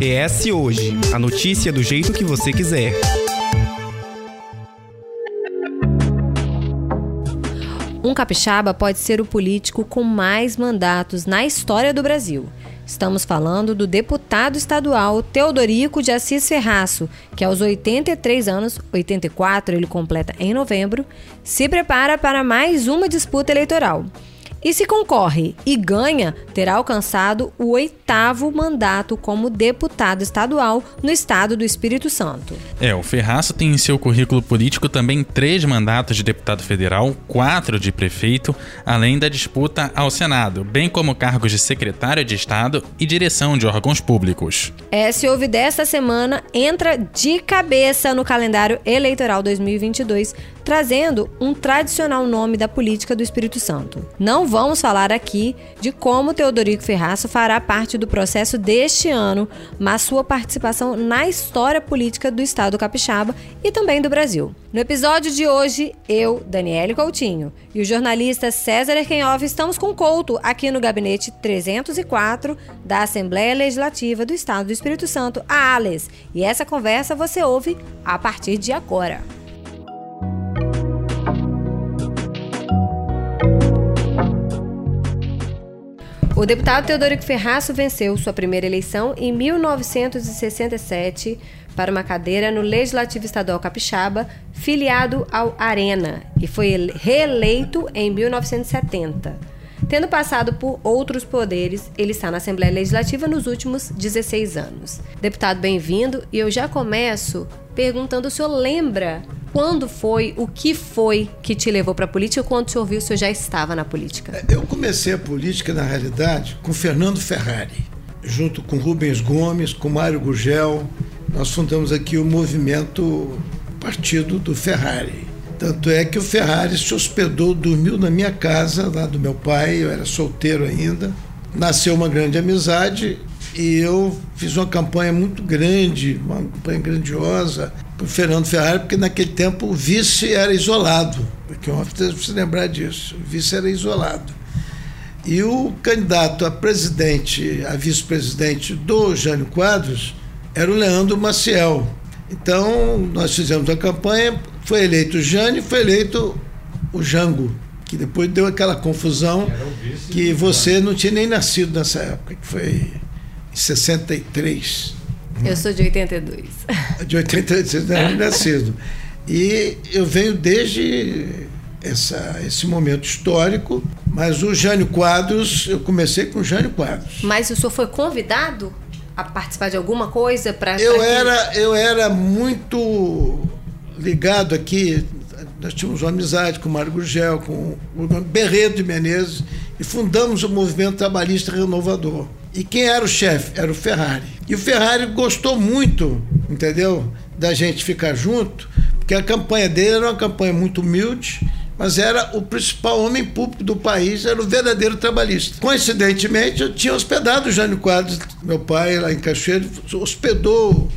ES Hoje a notícia do jeito que você quiser. Um capixaba pode ser o político com mais mandatos na história do Brasil. Estamos falando do deputado estadual Teodorico de Assis Ferraço, que aos 83 anos, 84 ele completa em novembro, se prepara para mais uma disputa eleitoral. E se concorre e ganha, terá alcançado o oitavo mandato como deputado estadual no estado do Espírito Santo. É, o Ferraço tem em seu currículo político também três mandatos de deputado federal, quatro de prefeito, além da disputa ao Senado, bem como cargos de secretário de Estado e direção de órgãos públicos. É, se houve desta semana, entra de cabeça no calendário eleitoral 2022, trazendo um tradicional nome da política do Espírito Santo. Não vamos falar aqui de como Teodorico Ferraço fará parte do processo deste ano, mas sua participação na história política do estado capixaba e também do Brasil. No episódio de hoje, eu, Daniele Coutinho, e o jornalista César Erkenhoff estamos com Couto aqui no gabinete 304 da Assembleia Legislativa do Estado do Espírito Santo, a ALES. E essa conversa você ouve a partir de agora. O deputado Teodorico Ferraço venceu sua primeira eleição em 1967 para uma cadeira no Legislativo Estadual Capixaba, filiado ao Arena, e foi reeleito em 1970. Tendo passado por outros poderes, ele está na Assembleia Legislativa nos últimos 16 anos. Deputado, bem-vindo, e eu já começo perguntando se o senhor lembra quando foi, o que foi que te levou para a política? Quando o senhor viu, o senhor já estava na política? É, eu comecei a política, na realidade, com Fernando Ferrari, junto com Rubens Gomes, com Mário Gugel. Nós fundamos aqui o movimento Partido do Ferrari. Tanto é que o Ferrari se hospedou, dormiu na minha casa, lá do meu pai, eu era solteiro ainda. Nasceu uma grande amizade e eu fiz uma campanha muito grande, uma campanha grandiosa para o Fernando Ferrari, porque naquele tempo o vice era isolado. Porque ontem precisa lembrar disso. O vice era isolado. E o candidato a presidente, a vice-presidente do Jânio Quadros, era o Leandro Maciel. Então, nós fizemos a campanha, foi eleito o Jânio, foi eleito o Jango, que depois deu aquela confusão que você não tinha nem nascido nessa época, que foi em 63. Eu sou de 82. De 82, você não é nascido. E eu venho desde essa, esse momento histórico, mas o Jânio Quadros, eu comecei com o Jânio Quadros. Mas o senhor foi convidado a participar de alguma coisa para. Eu, era, eu era muito ligado aqui. Nós tínhamos uma amizade com o Mário Gurgel, com o Berredo de Menezes, e fundamos o movimento trabalhista renovador. E quem era o chefe? Era o Ferrari. E o Ferrari gostou muito, entendeu? Da gente ficar junto, porque a campanha dele era uma campanha muito humilde, mas era o principal homem público do país, era o verdadeiro trabalhista. Coincidentemente, eu tinha hospedado o Jânio Quadros, meu pai lá em Cachoeiro, hospedou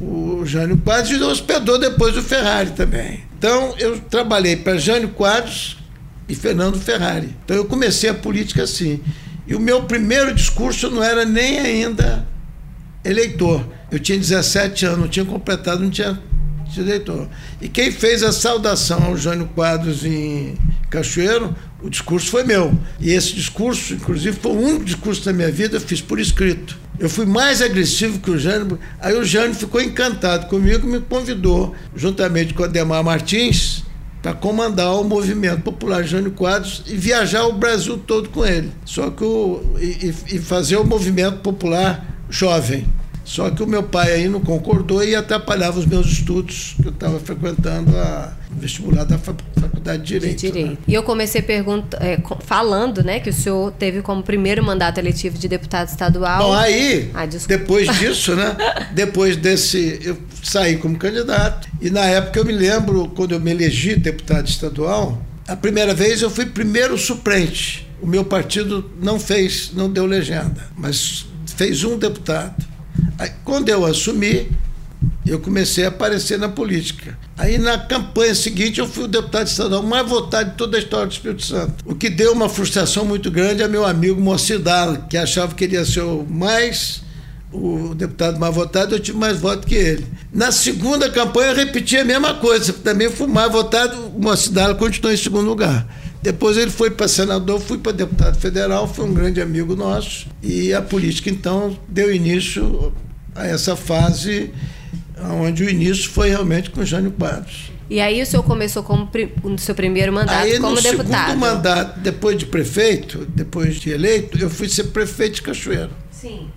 o Jânio Quadros e hospedou depois o Ferrari também. Então, eu trabalhei para Jânio Quadros e Fernando Ferrari. Então, eu comecei a política assim. E o meu primeiro discurso não era nem ainda eleitor. Eu tinha 17 anos, não tinha completado, não tinha sido eleitor. E quem fez a saudação ao Jânio Quadros em Cachoeiro, o discurso foi meu. E esse discurso, inclusive, foi o único discurso da minha vida, eu fiz por escrito. Eu fui mais agressivo que o Jânio. Aí o Jânio ficou encantado comigo me convidou, juntamente com a Demar Martins, para comandar o movimento popular Jânio Quadros e viajar o Brasil todo com ele. Só que o, e, e fazer o movimento popular jovem. Só que o meu pai aí não concordou e atrapalhava os meus estudos, que eu estava frequentando a vestibular da Faculdade de Direito. De Direito. Né? E eu comecei pergunta, é, falando né, que o senhor teve como primeiro mandato eletivo de deputado estadual. Bom, aí, ah, depois disso, né? depois desse. Eu saí como candidato. E na época eu me lembro, quando eu me elegi deputado estadual, a primeira vez eu fui primeiro suplente. O meu partido não fez, não deu legenda, mas fez um deputado. Aí, quando eu assumi, eu comecei a aparecer na política. Aí na campanha seguinte eu fui o deputado estadual mais votado de toda a história do Espírito Santo. O que deu uma frustração muito grande a meu amigo Moacir Dalla, que achava que ele ia ser o mais o deputado mais votado, eu tive mais votos que ele. Na segunda campanha eu repeti a mesma coisa, também fui mais votado, o Mocidala continuou em segundo lugar. Depois ele foi para senador, fui para deputado federal, foi um grande amigo nosso. E a política, então, deu início a essa fase, onde o início foi realmente com o Jânio Quadros. E aí o senhor começou como no seu primeiro mandato aí, como no deputado. segundo mandato, depois de prefeito, depois de eleito, eu fui ser prefeito de Cachoeiro. Sim.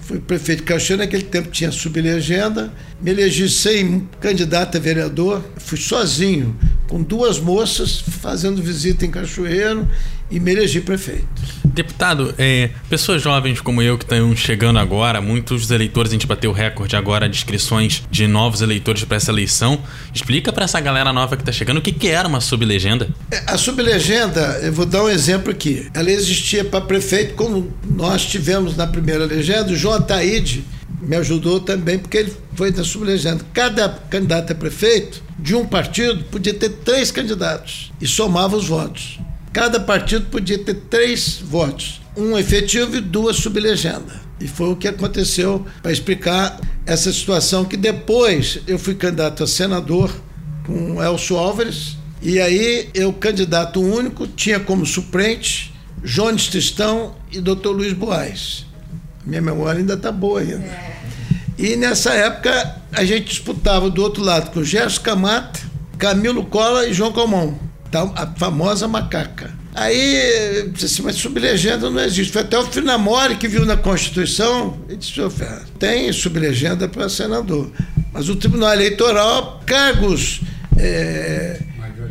Fui prefeito de Cachoeiro, naquele tempo tinha sublegenda. Me elegi sem candidato a vereador. Fui sozinho, com duas moças, fazendo visita em Cachoeiro e me elegi prefeito. Deputado, é, pessoas jovens como eu que estão chegando agora, muitos eleitores, a gente bateu o recorde agora de inscrições de novos eleitores para essa eleição. Explica para essa galera nova que está chegando o que, que era uma sublegenda. É, a sublegenda, eu vou dar um exemplo aqui. Ela existia para prefeito, como nós tivemos na primeira legenda. O João Ataíde me ajudou também, porque ele foi da sublegenda. Cada candidato a prefeito de um partido podia ter três candidatos e somava os votos. Cada partido podia ter três votos, um efetivo e duas sublegenda. E foi o que aconteceu para explicar essa situação que depois eu fui candidato a senador com Elcio Álvares e aí eu candidato único tinha como suplente Jones Tristão e Dr. Luiz Boaz. Minha memória ainda está boa ainda. É. E nessa época a gente disputava do outro lado com Gerson Camata, Camilo Cola e João Calmon a famosa macaca. Aí, disse assim, mas sublegenda não existe. Foi até o Finamore que viu na Constituição e disse, oh, tem sublegenda para senador. Mas o Tribunal Eleitoral, cargos é,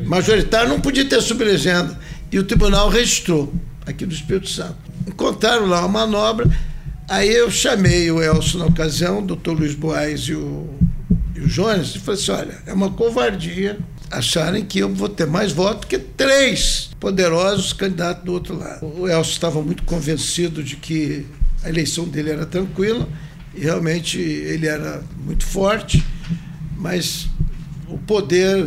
majoritários, não podia ter sublegenda. E o tribunal registrou aqui do Espírito Santo. Encontraram lá uma manobra. Aí eu chamei o Elcio na ocasião, o doutor Luiz Boaz e o, e o Jones, e falei assim: olha, é uma covardia acharem que eu vou ter mais votos que três poderosos candidatos do outro lado. O Elcio estava muito convencido de que a eleição dele era tranquila, e realmente ele era muito forte, mas o poder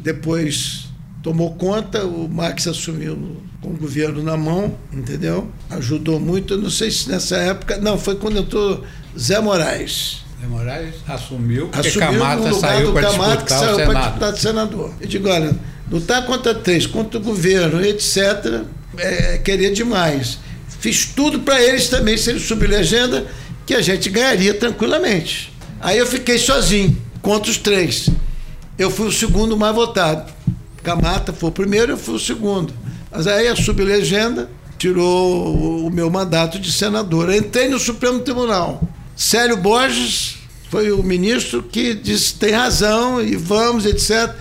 depois tomou conta, o Max assumiu com o governo na mão, entendeu? Ajudou muito. Não sei se nessa época. Não, foi quando entrou Zé Moraes. Zé Moraes assumiu porque assumiu Camata saiu para disputar saiu o Senado. disputar senador. Eu digo, olha, lutar contra três, contra o governo, etc., é, querer demais. Fiz tudo para eles também, se eles subir legenda, que a gente ganharia tranquilamente. Aí eu fiquei sozinho, contra os três. Eu fui o segundo mais votado. Camata foi o primeiro, eu fui o segundo. Mas aí a sublegenda tirou o meu mandato de senador. Eu entrei no Supremo Tribunal. Célio Borges foi o ministro que disse tem razão e vamos, etc.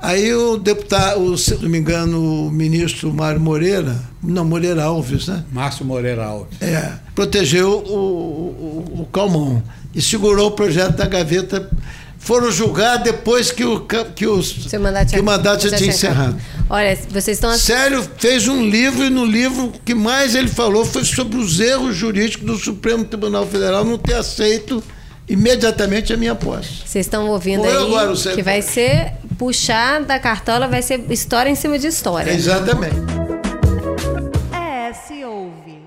Aí o deputado, se não me engano, o ministro Mário Moreira, não, Moreira Alves, né? Márcio Moreira Alves. É, protegeu o, o, o Calmon e segurou o projeto da gaveta. Foram julgar depois que o, que os, mandato que o mandato já tinha encerrado. Olha, vocês estão. Sério, fez um livro e no livro o que mais ele falou foi sobre os erros jurídicos do Supremo Tribunal Federal não ter aceito imediatamente a minha posse. Vocês estão ouvindo aí agora, que vai ser puxar da cartola, vai ser história em cima de história. exatamente. É, se ouve.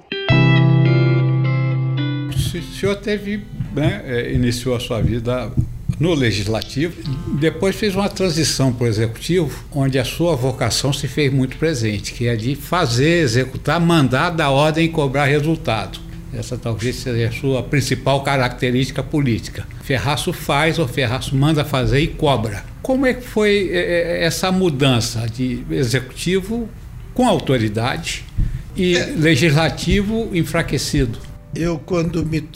O senhor teve, né, é, iniciou a sua vida no legislativo, depois fez uma transição para o executivo, onde a sua vocação se fez muito presente, que é de fazer, executar, mandar, dar ordem e cobrar resultado. Essa talvez seja a sua principal característica política. Ferraço faz ou Ferraço manda fazer e cobra. Como é que foi é, é, essa mudança de executivo com autoridade e é. legislativo enfraquecido? Eu, quando me,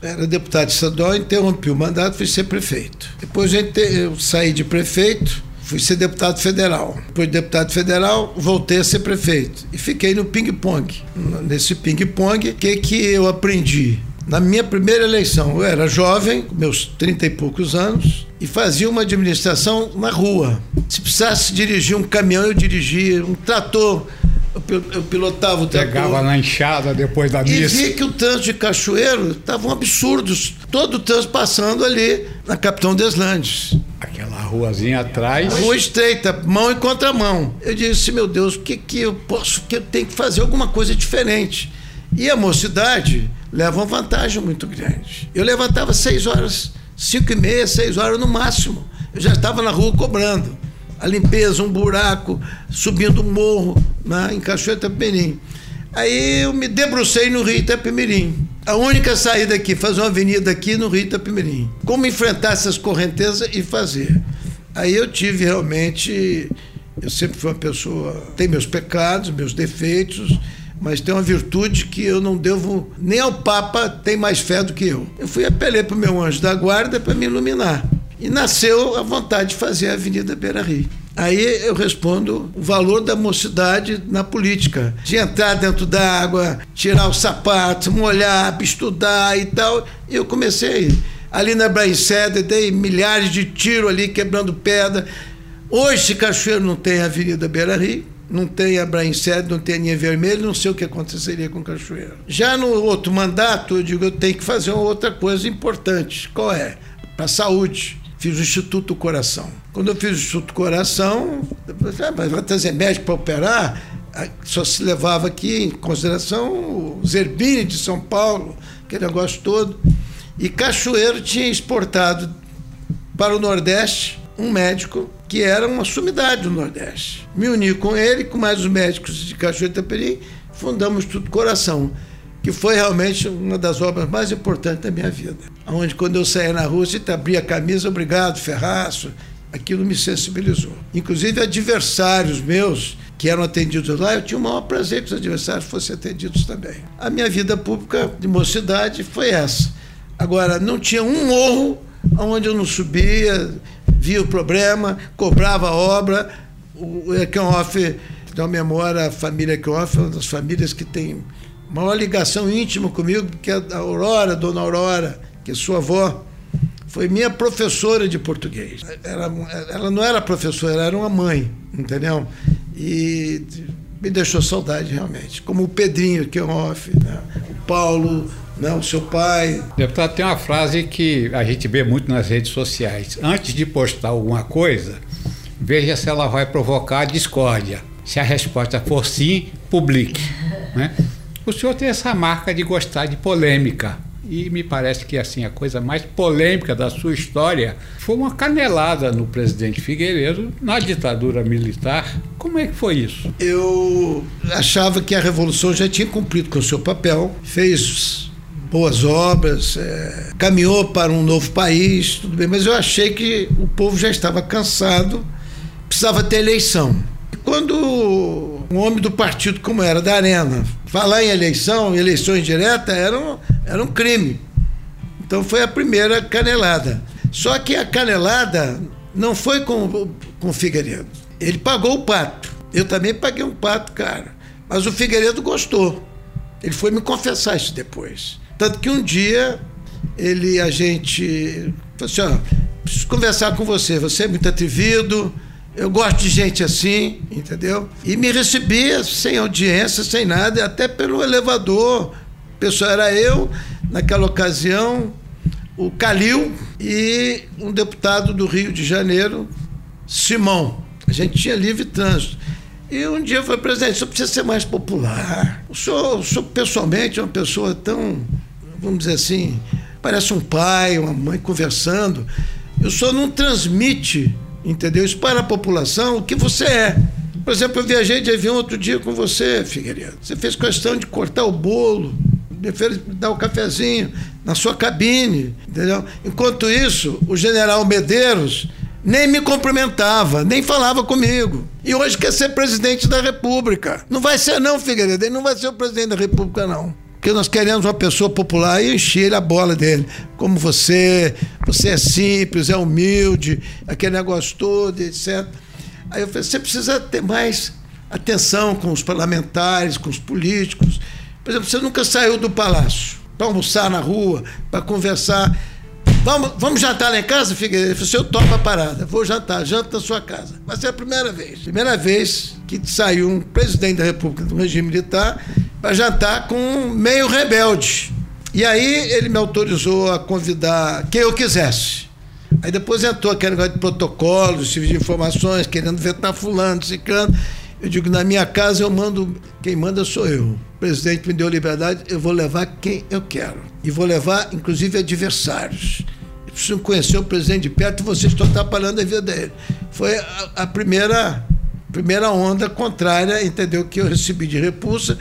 era deputado estadual, interrompi o mandato e fui ser prefeito. Depois eu saí de prefeito fui ser deputado federal. Depois de deputado federal, voltei a ser prefeito. E fiquei no ping-pong. Nesse ping-pong, o que, que eu aprendi? Na minha primeira eleição, eu era jovem, meus 30 e poucos anos, e fazia uma administração na rua. Se precisasse dirigir um caminhão, eu dirigia, um trator, eu pilotava o trator. Pegava na enxada depois da missa. E vi que o trânsito de Cachoeiro estavam absurdos. Todo o trânsito passando ali na Capitão Deslandes. Aquela ruazinha atrás. Rua estreita, mão e contramão. Eu disse, meu Deus, o que, que eu posso, que eu tenho que fazer alguma coisa diferente. E a mocidade leva uma vantagem muito grande. Eu levantava seis horas, cinco e meia, seis horas no máximo. Eu já estava na rua cobrando a limpeza, um buraco, subindo um morro né, em Cachoeira Itapemirim. Aí eu me debrucei no Rio Itapemirim. A única saída aqui, fazer uma avenida aqui no Rio Itapemirim. Como enfrentar essas correntezas e fazer. Aí eu tive realmente. Eu sempre fui uma pessoa. Tem meus pecados, meus defeitos, mas tem uma virtude que eu não devo. Nem ao Papa tem mais fé do que eu. Eu fui apelei para o meu anjo da guarda para me iluminar. E nasceu a vontade de fazer a Avenida Beira Rio. Aí eu respondo o valor da mocidade na política. De entrar dentro da água, tirar os sapatos, molhar, estudar e tal. E eu comecei ali na Braiceda, dei milhares de tiros ali, quebrando pedra. Hoje, Cachoeiro não tem a Avenida Beira Rio, não tem a Braiceda, não tem a linha vermelha, não sei o que aconteceria com Cachoeiro. Já no outro mandato, eu digo, eu tenho que fazer uma outra coisa importante. Qual é? Para a saúde fiz o Instituto Coração. Quando eu fiz o Instituto Coração, ah, vai trazer médico para operar, só se levava aqui em consideração o Zerbini de São Paulo, aquele negócio todo. E Cachoeiro tinha exportado para o Nordeste um médico que era uma sumidade do Nordeste. Me uni com ele, com mais os médicos de Cachoeiro e Itaperim, fundamos o Instituto Coração que foi realmente uma das obras mais importantes da minha vida. Onde, quando eu saía na rua, se abria a camisa, obrigado, Ferraço, aquilo me sensibilizou. Inclusive, adversários meus que eram atendidos lá, eu tinha o maior prazer que os adversários fossem atendidos também. A minha vida pública de mocidade foi essa. Agora, não tinha um morro onde eu não subia, via o problema, cobrava a obra. O Ekenhoff, uma memória, a família Ekenhoff é uma das famílias que tem maior ligação íntima comigo, que é a Aurora, Dona Aurora, que é sua avó, foi minha professora de português. Ela, ela não era professora, ela era uma mãe, entendeu? E me deixou saudade realmente. Como o Pedrinho, que é off, né? o Paulo, né? o seu pai. Deputado, tem uma frase que a gente vê muito nas redes sociais. Antes de postar alguma coisa, veja se ela vai provocar discórdia. Se a resposta for sim, publique. Né? O senhor tem essa marca de gostar de polêmica. E me parece que assim a coisa mais polêmica da sua história foi uma canelada no presidente Figueiredo na ditadura militar. Como é que foi isso? Eu achava que a revolução já tinha cumprido com o seu papel, fez boas obras, é, caminhou para um novo país, tudo bem, mas eu achei que o povo já estava cansado, precisava ter eleição. Quando um homem do partido como era, da Arena, falar em eleição, eleições diretas, era um, era um crime. Então foi a primeira canelada. Só que a canelada não foi com, com o Figueiredo. Ele pagou o pato. Eu também paguei um pato, cara. Mas o Figueiredo gostou. Ele foi me confessar isso depois. Tanto que um dia ele, a gente, falou assim: ó, preciso conversar com você. Você é muito atrevido, eu gosto de gente assim, entendeu? E me recebia sem audiência, sem nada, até pelo elevador. Pessoal era eu, naquela ocasião, o Calil e um deputado do Rio de Janeiro, Simão. A gente tinha livre trânsito. E um dia eu falei, presidente, o senhor precisa ser mais popular. O senhor, o senhor pessoalmente é uma pessoa tão, vamos dizer assim, parece um pai, uma mãe conversando. O senhor não transmite entendeu? Isso para a população o que você é. Por exemplo, eu viajei de avião outro dia com você, Figueiredo. Você fez questão de cortar o bolo, de dar o cafezinho na sua cabine, entendeu? Enquanto isso, o general Medeiros nem me cumprimentava, nem falava comigo. E hoje quer ser presidente da República. Não vai ser não, Figueiredo, ele não vai ser o presidente da República não porque nós queremos uma pessoa popular e encher a bola dele. Como você, você é simples, é humilde, aquele negócio todo, etc. Aí eu falei, você precisa ter mais atenção com os parlamentares, com os políticos. Por exemplo, você nunca saiu do palácio para almoçar na rua, para conversar. Vamos, vamos jantar lá em casa, Figueiredo? Ele falou assim, eu topo a parada, vou jantar, janto na sua casa. Vai ser a primeira vez. Primeira vez que saiu um presidente da República do regime militar para jantar com meio rebelde. E aí ele me autorizou a convidar quem eu quisesse. Aí depois entrou aquele negócio de protocolos, de informações, querendo vetar fulano, ciclano. Eu digo, na minha casa eu mando, quem manda sou eu. O presidente me deu liberdade, eu vou levar quem eu quero. E vou levar, inclusive, adversários. Eu preciso conhecer o presidente de perto vocês estão atrapalhando a vida dele. Foi a, a primeira, primeira onda contrária, entendeu? Que eu recebi de repulsa,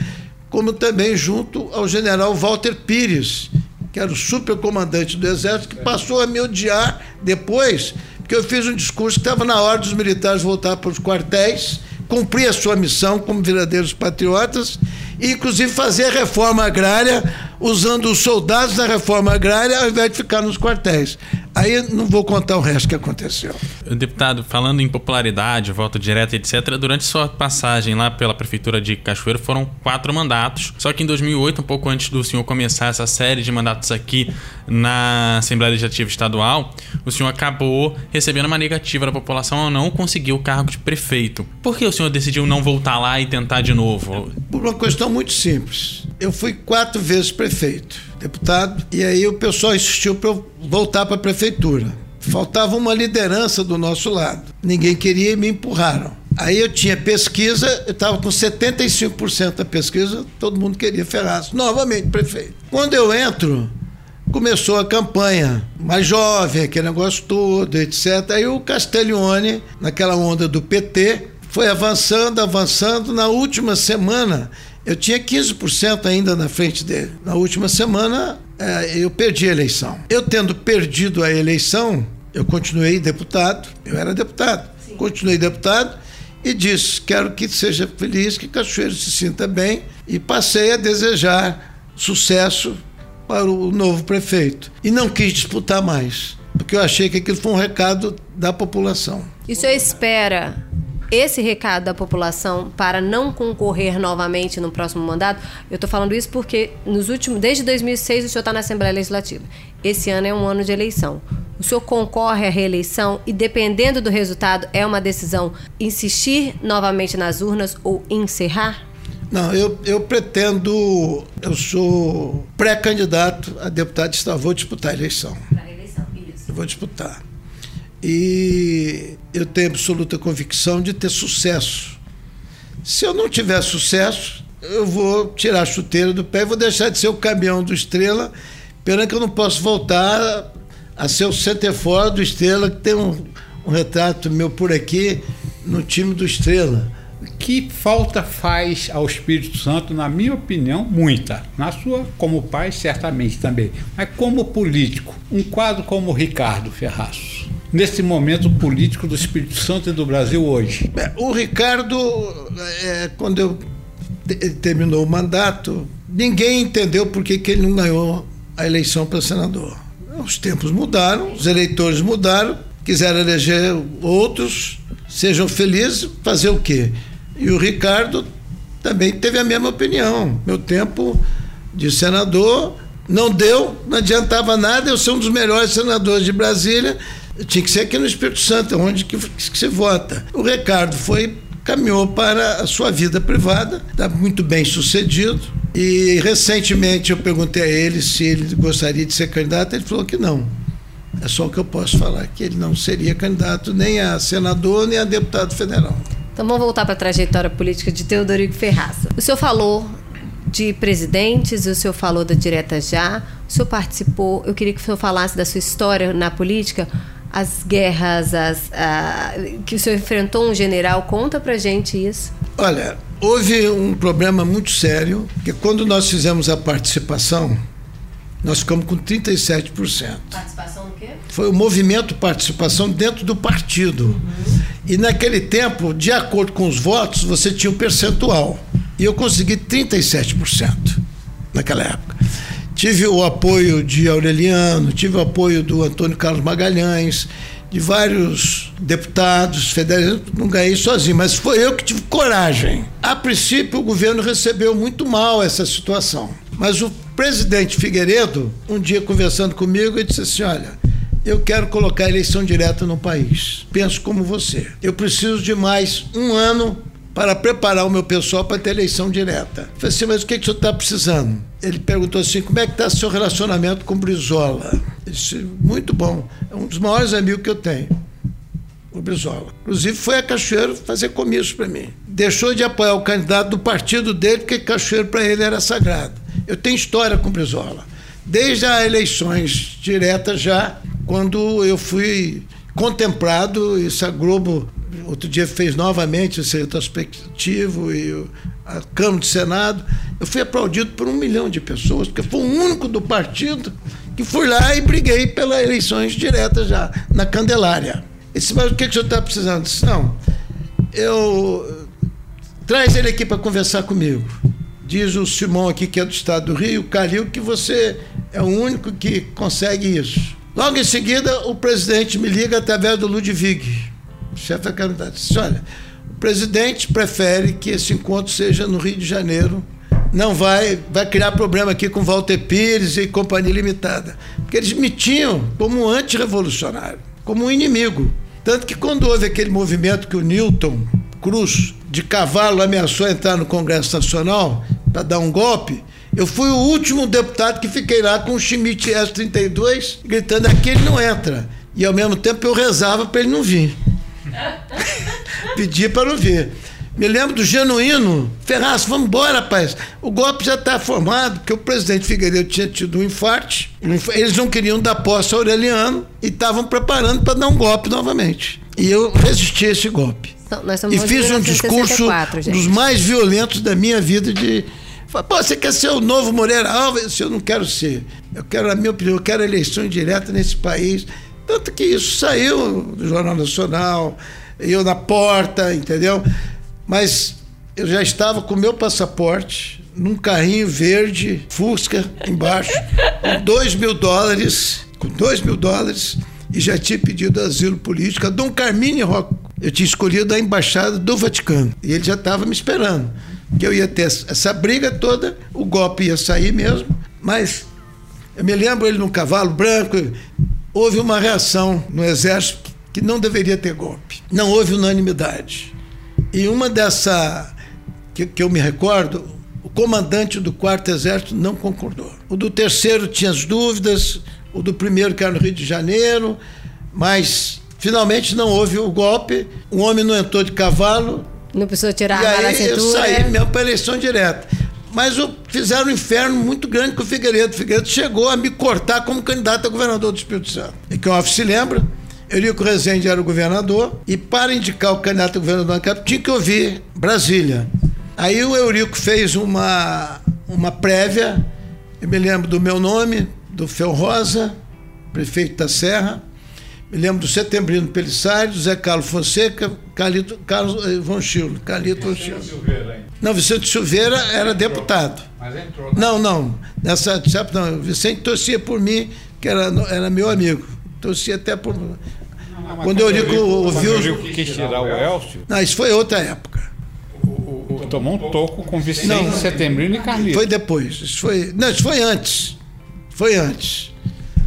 como também junto ao general Walter Pires, que era o supercomandante do Exército, que passou a me odiar depois, porque eu fiz um discurso que estava na hora dos militares voltar para os quartéis, cumprir a sua missão como verdadeiros patriotas, e inclusive fazer a reforma agrária usando os soldados da reforma agrária ao invés de ficar nos quartéis. Aí não vou contar o resto que aconteceu. Deputado, falando em popularidade, voto direto, etc., durante sua passagem lá pela prefeitura de Cachoeiro foram quatro mandatos. Só que em 2008, um pouco antes do senhor começar essa série de mandatos aqui na Assembleia Legislativa Estadual, o senhor acabou recebendo uma negativa da população ao não conseguir o cargo de prefeito. Por que o senhor decidiu não voltar lá e tentar de novo? Por uma questão muito simples. Eu fui quatro vezes prefeito, deputado, e aí o pessoal insistiu para eu voltar para a prefeitura. Faltava uma liderança do nosso lado. Ninguém queria e me empurraram. Aí eu tinha pesquisa, eu estava com 75% da pesquisa, todo mundo queria Ferraz, novamente prefeito. Quando eu entro, começou a campanha mais jovem, aquele negócio todo, etc. Aí o Castiglione, naquela onda do PT, foi avançando, avançando. Na última semana, eu tinha 15% ainda na frente dele. Na última semana, é, eu perdi a eleição. Eu tendo perdido a eleição, eu continuei deputado. Eu era deputado. Sim. Continuei deputado e disse: quero que seja feliz, que Cachoeiro se sinta bem. E passei a desejar sucesso para o novo prefeito. E não quis disputar mais, porque eu achei que aquilo foi um recado da população. E o senhor espera esse recado da população para não concorrer novamente no próximo mandato, eu estou falando isso porque nos últimos, desde 2006 o senhor está na Assembleia Legislativa. Esse ano é um ano de eleição. O senhor concorre à reeleição e, dependendo do resultado, é uma decisão insistir novamente nas urnas ou encerrar? Não, eu, eu pretendo. Eu sou pré-candidato a deputado estadual, vou disputar a eleição. Para a eleição, isso. Eu vou disputar. E eu tenho absoluta convicção de ter sucesso. Se eu não tiver sucesso, eu vou tirar a chuteira do pé e vou deixar de ser o caminhão do Estrela, pena que eu não posso voltar a ser o centerfora do Estrela, que tem um, um retrato meu por aqui no time do Estrela. Que falta faz ao Espírito Santo, na minha opinião, muita. Na sua, como pai, certamente também. Mas como político, um quadro como o Ricardo Ferraço nesse momento político do Espírito Santo e do Brasil hoje? O Ricardo, é, quando eu terminou o mandato, ninguém entendeu por que, que ele não ganhou a eleição para senador. Os tempos mudaram, os eleitores mudaram, quiseram eleger outros, sejam felizes, fazer o quê? E o Ricardo também teve a mesma opinião. Meu tempo de senador não deu, não adiantava nada, eu sou um dos melhores senadores de Brasília tinha que ser aqui no Espírito Santo, onde que, que se vota. O Ricardo foi caminhou para a sua vida privada, está muito bem sucedido. E recentemente eu perguntei a ele se ele gostaria de ser candidato, ele falou que não. É só o que eu posso falar, que ele não seria candidato nem a senador nem a deputado federal. Então vamos voltar para a trajetória política de Teodorico Ferraça. O senhor falou de presidentes, o senhor falou da Direta Já, o senhor participou, eu queria que o senhor falasse da sua história na política, as guerras as, a, que o senhor enfrentou um general. Conta pra gente isso. Olha, houve um problema muito sério, que quando nós fizemos a participação, nós ficamos com 37%. Participação do quê? Foi o movimento participação dentro do partido. Uhum. E naquele tempo, de acordo com os votos, você tinha um percentual. E eu consegui 37% naquela época. Tive o apoio de Aureliano, tive o apoio do Antônio Carlos Magalhães, de vários deputados federais. Não ganhei sozinho, mas foi eu que tive coragem. A princípio, o governo recebeu muito mal essa situação. Mas o presidente Figueiredo, um dia conversando comigo, ele disse assim: Olha, eu quero colocar eleição direta no país. Penso como você. Eu preciso de mais um ano para preparar o meu pessoal para ter eleição direta. Eu falei assim, mas o que, que o senhor está precisando? Ele perguntou assim, como é que está seu relacionamento com Brizola? Eu disse, muito bom, é um dos maiores amigos que eu tenho, o Brizola. Inclusive foi a Cachoeiro fazer comício para mim. deixou de apoiar o candidato do partido dele, porque Cachoeiro para ele era sagrado. Eu tenho história com Brizola. Desde as eleições diretas já, quando eu fui contemplado, isso a Globo outro dia fez novamente esse retrospectivo e a Câmara do Senado, eu fui aplaudido por um milhão de pessoas, porque foi o único do partido que fui lá e briguei pelas eleições diretas já, na Candelária. Ele disse, mas o que, que o senhor está precisando? Eu disse, não, eu... Traz ele aqui para conversar comigo. Diz o Simão aqui, que é do estado do Rio, o Calil, que você é o único que consegue isso. Logo em seguida, o presidente me liga através do Ludwig, chefe da Câmara, disse: olha, o presidente prefere que esse encontro seja no Rio de Janeiro. Não vai, vai criar problema aqui com Walter Pires e Companhia Limitada. Porque eles me tinham como um antirrevolucionário, como um inimigo. Tanto que quando houve aquele movimento que o Newton Cruz, de cavalo, ameaçou entrar no Congresso Nacional para dar um golpe, eu fui o último deputado que fiquei lá com o Schmidt S-32 gritando: aqui ele não entra. E ao mesmo tempo eu rezava para ele não vir. Pedia para não vir. Me lembro do genuíno. Ferraz, vamos embora, rapaz. O golpe já está formado, porque o presidente Figueiredo tinha tido um infarto. Eles não queriam dar posse ao Aureliano e estavam preparando para dar um golpe novamente. E eu resisti a esse golpe. Então, e fiz um discurso gente. dos mais violentos da minha vida de. Pô, você quer ser o novo Moreira Alves? Eu não quero ser. Eu quero, a minha opinião, eu quero eleição direta nesse país. Tanto que isso saiu do Jornal Nacional, eu na porta, entendeu? Mas eu já estava com meu passaporte num carrinho verde, Fusca, embaixo, com dois mil dólares, com dois mil dólares, e já tinha pedido asilo político a Dom Carmine Rocco. Eu tinha escolhido a embaixada do Vaticano. E ele já estava me esperando. Que eu ia ter essa briga toda, o golpe ia sair mesmo, mas eu me lembro ele num cavalo branco, houve uma reação no Exército que não deveria ter golpe. Não houve unanimidade. E uma dessa que, que eu me recordo, o comandante do quarto exército não concordou. O do terceiro tinha as dúvidas, o do primeiro que era no Rio de Janeiro, mas finalmente não houve o golpe. O homem não entrou de cavalo. Não precisou tirar e a aí eu saí mesmo para eleição direta. Mas o, fizeram um inferno muito grande com o Figueiredo. O Figueiredo chegou a me cortar como candidato a governador do Espírito Santo. E que se lembra, Eurico Rezende era o governador, e para indicar o candidato a governador na tinha que ouvir Brasília. Aí o Eurico fez uma, uma prévia, eu me lembro do meu nome, do Fel Rosa, prefeito da Serra, me lembro do Setembrino Pelissari, do Zé Carlos Fonseca, Carlito, Carlos eh, Von Schilo, Carlito Von Schilo. Não, Vicente Silveira era deputado. Mas entrou. Né? Não, não. Nessa, sabe, não, Vicente torcia por mim, que era, era meu amigo. Torcia até por. Não, quando o Eurico ouviu. Quando Eurico quis tirar o Elcio. Não, isso foi outra época. O, o, tomou um toco com Vicente não, Setembrino e Carlito. Foi depois. Isso foi, não, isso foi antes. Foi antes.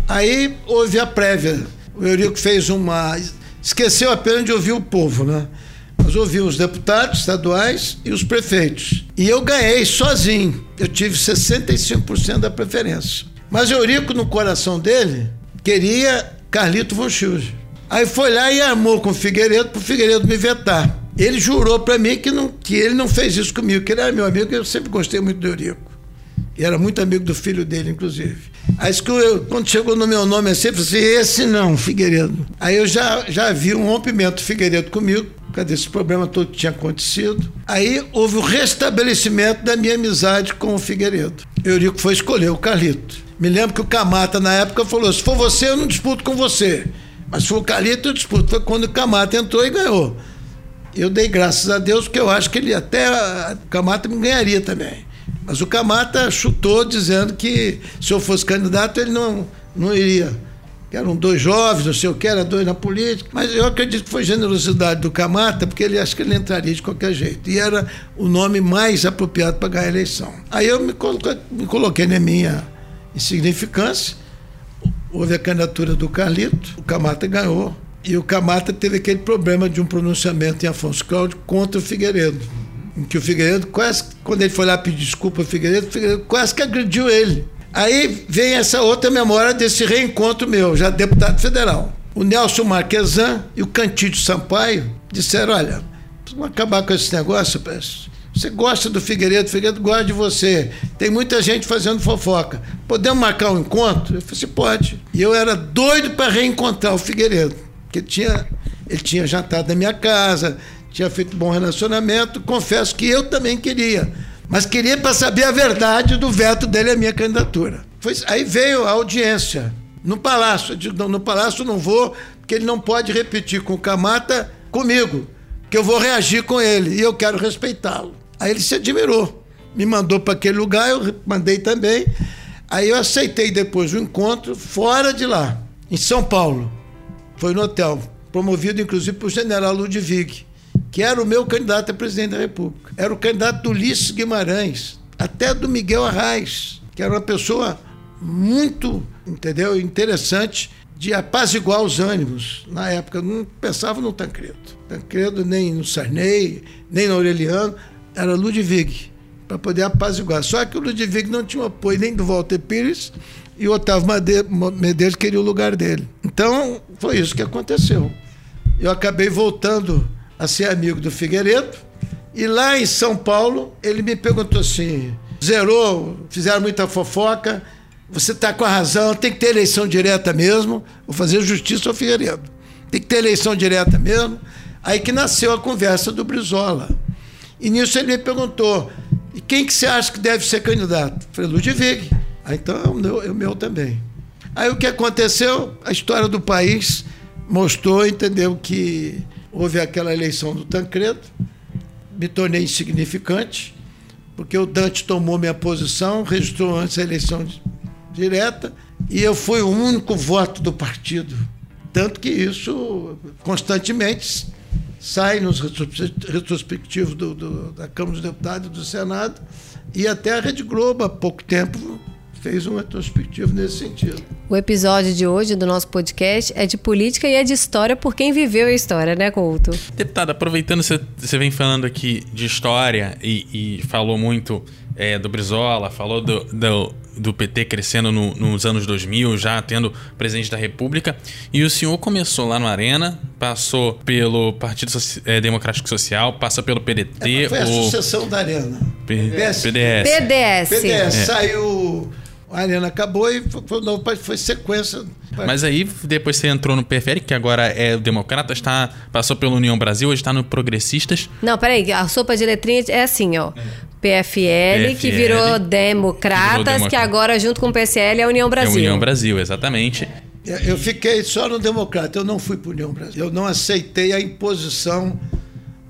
Aí houve a prévia. O Eurico fez uma. Esqueceu apenas de ouvir o povo, né? Mas ouvi os deputados estaduais e os prefeitos. E eu ganhei sozinho. Eu tive 65% da preferência. Mas Eurico, no coração dele, queria Carlito von Schulze. Aí foi lá e armou com o Figueiredo para o Figueiredo me vetar. Ele jurou para mim que, não, que ele não fez isso comigo, que ele era meu amigo, eu sempre gostei muito do Eurico. E era muito amigo do filho dele, inclusive. Aí eu, quando chegou no meu nome assim, eu falei assim, esse não, Figueiredo. Aí eu já, já vi um rompimento do Figueiredo comigo, cadê esse problema todo que tinha acontecido. Aí houve o restabelecimento da minha amizade com o Figueiredo. Eurico foi escolher o Carlito. Me lembro que o Camata, na época, falou: se for você, eu não disputo com você. Mas se for o Carlito, eu disputo. Foi quando o Camata entrou e ganhou. Eu dei graças a Deus, porque eu acho que ele até. O Camata me ganharia também. Mas o Camata chutou dizendo que se eu fosse candidato, ele não, não iria. Eram dois jovens, não sei o que, era dois na política. Mas eu acredito que foi generosidade do Camata, porque ele acho que ele entraria de qualquer jeito. E era o nome mais apropriado para ganhar a eleição. Aí eu me coloquei, me coloquei na minha insignificância houve a candidatura do Carlito, o Camata ganhou. E o Camata teve aquele problema de um pronunciamento em Afonso Cláudio contra o Figueiredo. Em que o Figueiredo, quase, quando ele foi lá pedir desculpa ao Figueiredo, o Figueiredo quase que agrediu ele. Aí vem essa outra memória desse reencontro meu, já deputado federal. O Nelson Marquesan e o Cantídio Sampaio disseram: olha, Vamos acabar com esse negócio, você gosta do Figueiredo, o Figueiredo gosta de você. Tem muita gente fazendo fofoca. Podemos marcar um encontro? Eu falei assim, pode. E eu era doido para reencontrar o Figueiredo, porque tinha, ele tinha jantado na minha casa, tinha feito um bom relacionamento. Confesso que eu também queria. Mas queria para saber a verdade do veto dele à minha candidatura. Foi, aí veio a audiência no Palácio. Eu digo, não, no Palácio não vou, porque ele não pode repetir com o Camata comigo, que eu vou reagir com ele e eu quero respeitá-lo. Aí ele se admirou, me mandou para aquele lugar, eu mandei também. Aí eu aceitei depois o encontro fora de lá, em São Paulo. Foi no hotel, promovido inclusive por general Ludwig, que era o meu candidato a presidente da República. Era o candidato do Ulisses Guimarães, até do Miguel Arraes, que era uma pessoa muito, entendeu, interessante de apaziguar os ânimos. Na época, não pensava no Tancredo. Tancredo nem no Sarney, nem no Aureliano era Ludwig, para poder apaziguar. Só que o Ludwig não tinha apoio nem do Walter Pires e o Otávio Medeiros queria o lugar dele. Então, foi isso que aconteceu. Eu acabei voltando a ser amigo do Figueiredo e lá em São Paulo ele me perguntou assim: zerou, fizeram muita fofoca, você está com a razão, tem que ter eleição direta mesmo, vou fazer justiça ao Figueiredo. Tem que ter eleição direta mesmo. Aí que nasceu a conversa do Brizola. E nisso ele me perguntou: e quem que você acha que deve ser candidato? Eu falei, Ludwig. Ah, então é o meu, é o meu também. Aí o que aconteceu? A história do país mostrou, entendeu, que houve aquela eleição do Tancredo, me tornei insignificante, porque o Dante tomou minha posição, registrou antes a eleição direta, e eu fui o único voto do partido. Tanto que isso constantemente sai nos retrospectivos do, do, da Câmara dos Deputados e do Senado, e até a Rede Globo, há pouco tempo, fez um retrospectivo nesse sentido. O episódio de hoje do nosso podcast é de política e é de história por quem viveu a história, né, Couto? Deputado, aproveitando você, você vem falando aqui de história e, e falou muito é, do Brizola, falou do, do do PT crescendo no, nos anos 2000, já tendo presidente da República. E o senhor começou lá no Arena, passou pelo Partido é, Democrático Social, passa pelo PDT. É, foi a sucessão da Arena. P PDS. PDS. PDS. PDS. É. Saiu. A Arena acabou e foi, foi, foi sequência. Mas aí, depois você entrou no PFL, que agora é o Democrata, está, passou pela União Brasil, hoje está no Progressistas. Não, peraí, a sopa de letrinhas é assim, ó. PFL, PFL que virou Democratas, que, agora, junto com o PSL, é a União Brasil. É a União Brasil, exatamente. Eu fiquei só no Democrata, eu não fui para União Brasil. Eu não aceitei a imposição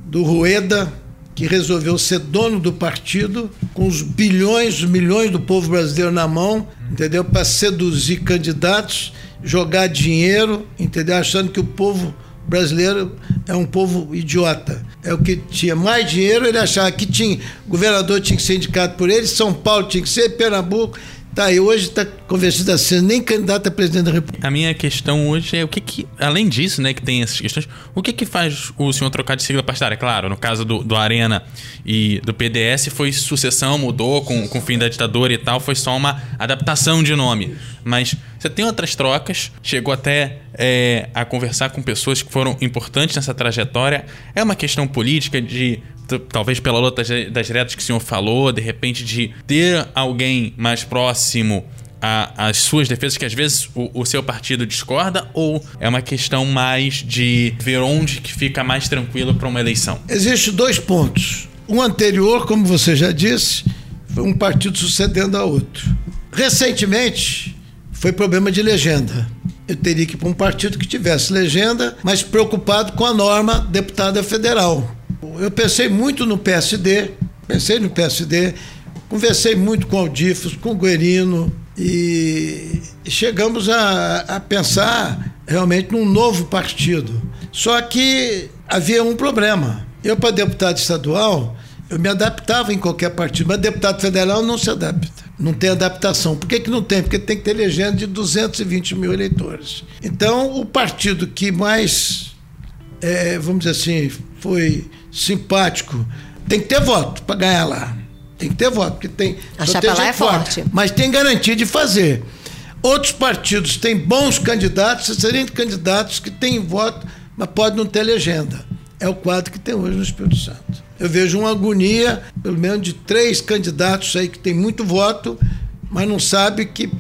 do Rueda, que resolveu ser dono do partido, com os bilhões, milhões do povo brasileiro na mão, entendeu? Para seduzir candidatos, jogar dinheiro, entendeu? Achando que o povo brasileiro é um povo idiota. É o que tinha mais dinheiro, ele achava que tinha, governador tinha que ser indicado por ele, São Paulo tinha que ser, Pernambuco. Tá, aí hoje está convencido a ser nem candidato a presidente da República. A minha questão hoje é o que que, além disso, né, que tem essas questões, o que que faz o senhor trocar de sigla partidária? Claro, no caso do, do Arena e do PDS foi sucessão, mudou com, com o fim da ditadura e tal, foi só uma adaptação de nome. Mas você tem outras trocas, chegou até é, a conversar com pessoas que foram importantes nessa trajetória. É uma questão política de talvez pela luta das diretas que o senhor falou, de repente de ter alguém mais próximo às suas defesas, que às vezes o, o, seu partido discorda, ou é uma questão mais de ver onde que fica mais tranquilo para uma eleição? Existem dois pontos. Um anterior, como você já disse, foi um partido sucedendo a outro. Recentemente, foi problema de legenda. Eu teria que ir para um partido que tivesse legenda, mas preocupado com a norma deputada federal. Eu pensei muito no PSD, pensei no PSD, conversei muito com Aldifos, com Guerino e chegamos a, a pensar realmente num novo partido. Só que havia um problema. Eu, para deputado estadual, eu me adaptava em qualquer partido, mas deputado federal não se adapta. Não tem adaptação. Por que, que não tem? Porque tem que ter legenda de 220 mil eleitores. Então, o partido que mais, é, vamos dizer assim, foi simpático. Tem que ter voto para ganhar lá. Tem que ter voto, porque tem. A chapa lá é forte. Mas tem garantia de fazer. Outros partidos têm bons candidatos, excelentes candidatos que têm voto, mas pode não ter legenda. É o quadro que tem hoje no Espírito Santo. Eu vejo uma agonia, pelo menos de três candidatos aí que tem muito voto, mas não sabe que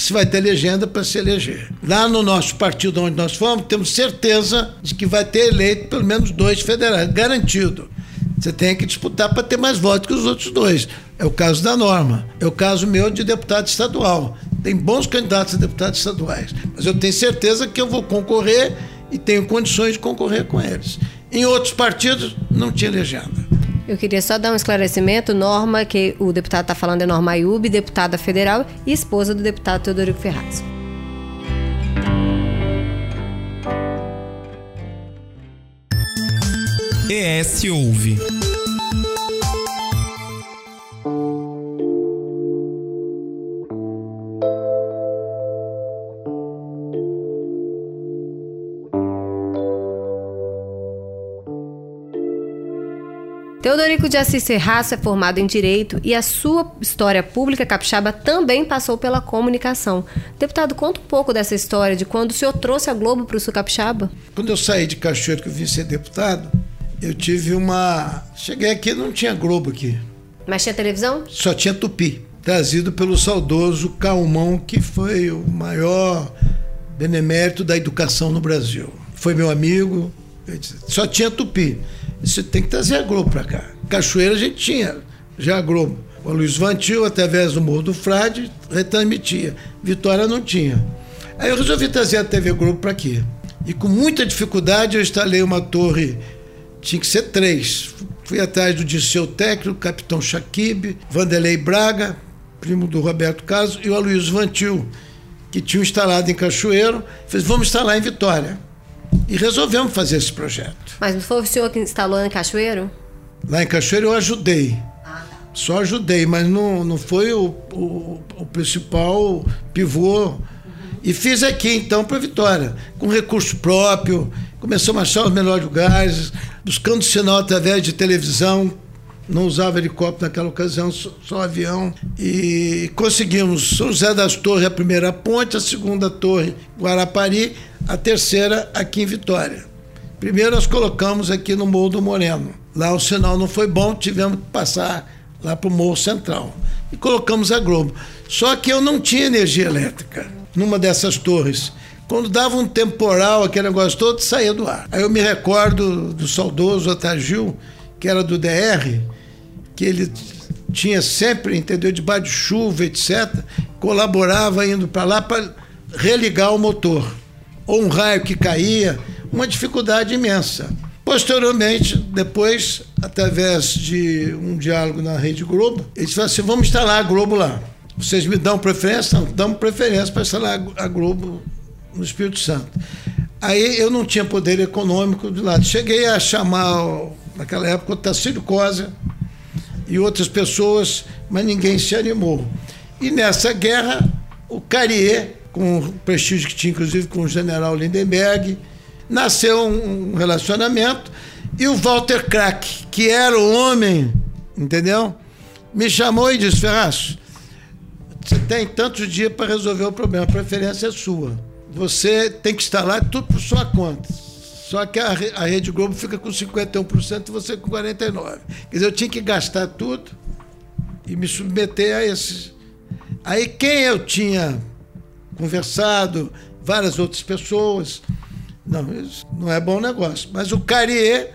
se vai ter legenda para se eleger. Lá no nosso partido onde nós fomos, temos certeza de que vai ter eleito pelo menos dois federais, garantido. Você tem que disputar para ter mais votos que os outros dois. É o caso da Norma. É o caso meu de deputado estadual. Tem bons candidatos a deputados estaduais. Mas eu tenho certeza que eu vou concorrer e tenho condições de concorrer com eles. Em outros partidos, não tinha legenda. Eu queria só dar um esclarecimento. Norma, que o deputado está falando é Norma Ayub, deputada federal e esposa do deputado Teodorico Ferraz. ES Ouve. Teodorico de Assis Serraço é formado em Direito e a sua história pública capixaba também passou pela comunicação. Deputado, conta um pouco dessa história, de quando o senhor trouxe a Globo para o sul capixaba. Quando eu saí de Cachoeiro, que eu vim ser deputado, eu tive uma... Cheguei aqui não tinha Globo aqui. Mas tinha televisão? Só tinha Tupi, trazido pelo saudoso Calmão, que foi o maior benemérito da educação no Brasil. Foi meu amigo, só tinha Tupi. Você tem que trazer a Globo para cá. Cachoeira a gente tinha já a Globo. O Luiz Vantil, através do Morro do Frade, retransmitia. Vitória não tinha. Aí eu resolvi trazer a TV Globo para aqui. E com muita dificuldade eu instalei uma torre, tinha que ser três. Fui atrás do Disseu técnico, capitão Shakib, Vanderlei Braga, primo do Roberto Carlos, e o Aloysio Vantil, que tinha instalado em Cachoeiro. Fez, vamos instalar em Vitória. E resolvemos fazer esse projeto. Mas não foi o senhor que instalou em Cachoeiro? Lá em Cachoeiro eu ajudei. Só ajudei, mas não, não foi o, o, o principal pivô. E fiz aqui então para Vitória, com recurso próprio. Começamos a achar os melhores lugares, buscando sinal através de televisão. Não usava helicóptero naquela ocasião, só, só avião. E conseguimos São José das Torres, a primeira ponte, a segunda torre, Guarapari, a terceira aqui em Vitória. Primeiro nós colocamos aqui no Morro do Moreno. Lá o sinal não foi bom, tivemos que passar lá para o Morro Central. E colocamos a Globo. Só que eu não tinha energia elétrica numa dessas torres. Quando dava um temporal, aquele negócio todo, saía do ar. Aí eu me recordo do saudoso Otagil, que era do DR, que ele tinha sempre, entendeu, debaixo de chuva, etc., colaborava indo para lá para religar o motor. Ou um raio que caía, uma dificuldade imensa. Posteriormente, depois, através de um diálogo na Rede Globo, eles falaram assim: vamos instalar a Globo lá. Vocês me dão preferência? Não, damos preferência para instalar a Globo no Espírito Santo. Aí eu não tinha poder econômico de lado. Cheguei a chamar, naquela época, o Tacílio Cosa e outras pessoas, mas ninguém se animou. E nessa guerra, o Carrier, com o prestígio que tinha, inclusive, com o general Lindenberg, nasceu um relacionamento e o Walter Krack, que era o homem, entendeu? Me chamou e disse: Ferraz, você tem tantos dias para resolver o problema, a preferência é sua. Você tem que estar lá tudo por sua conta. Só que a, a Rede Globo fica com 51% e você com 49%. Quer dizer, eu tinha que gastar tudo e me submeter a esses. Aí quem eu tinha conversado, várias outras pessoas, não, isso não é bom negócio. Mas o Carrier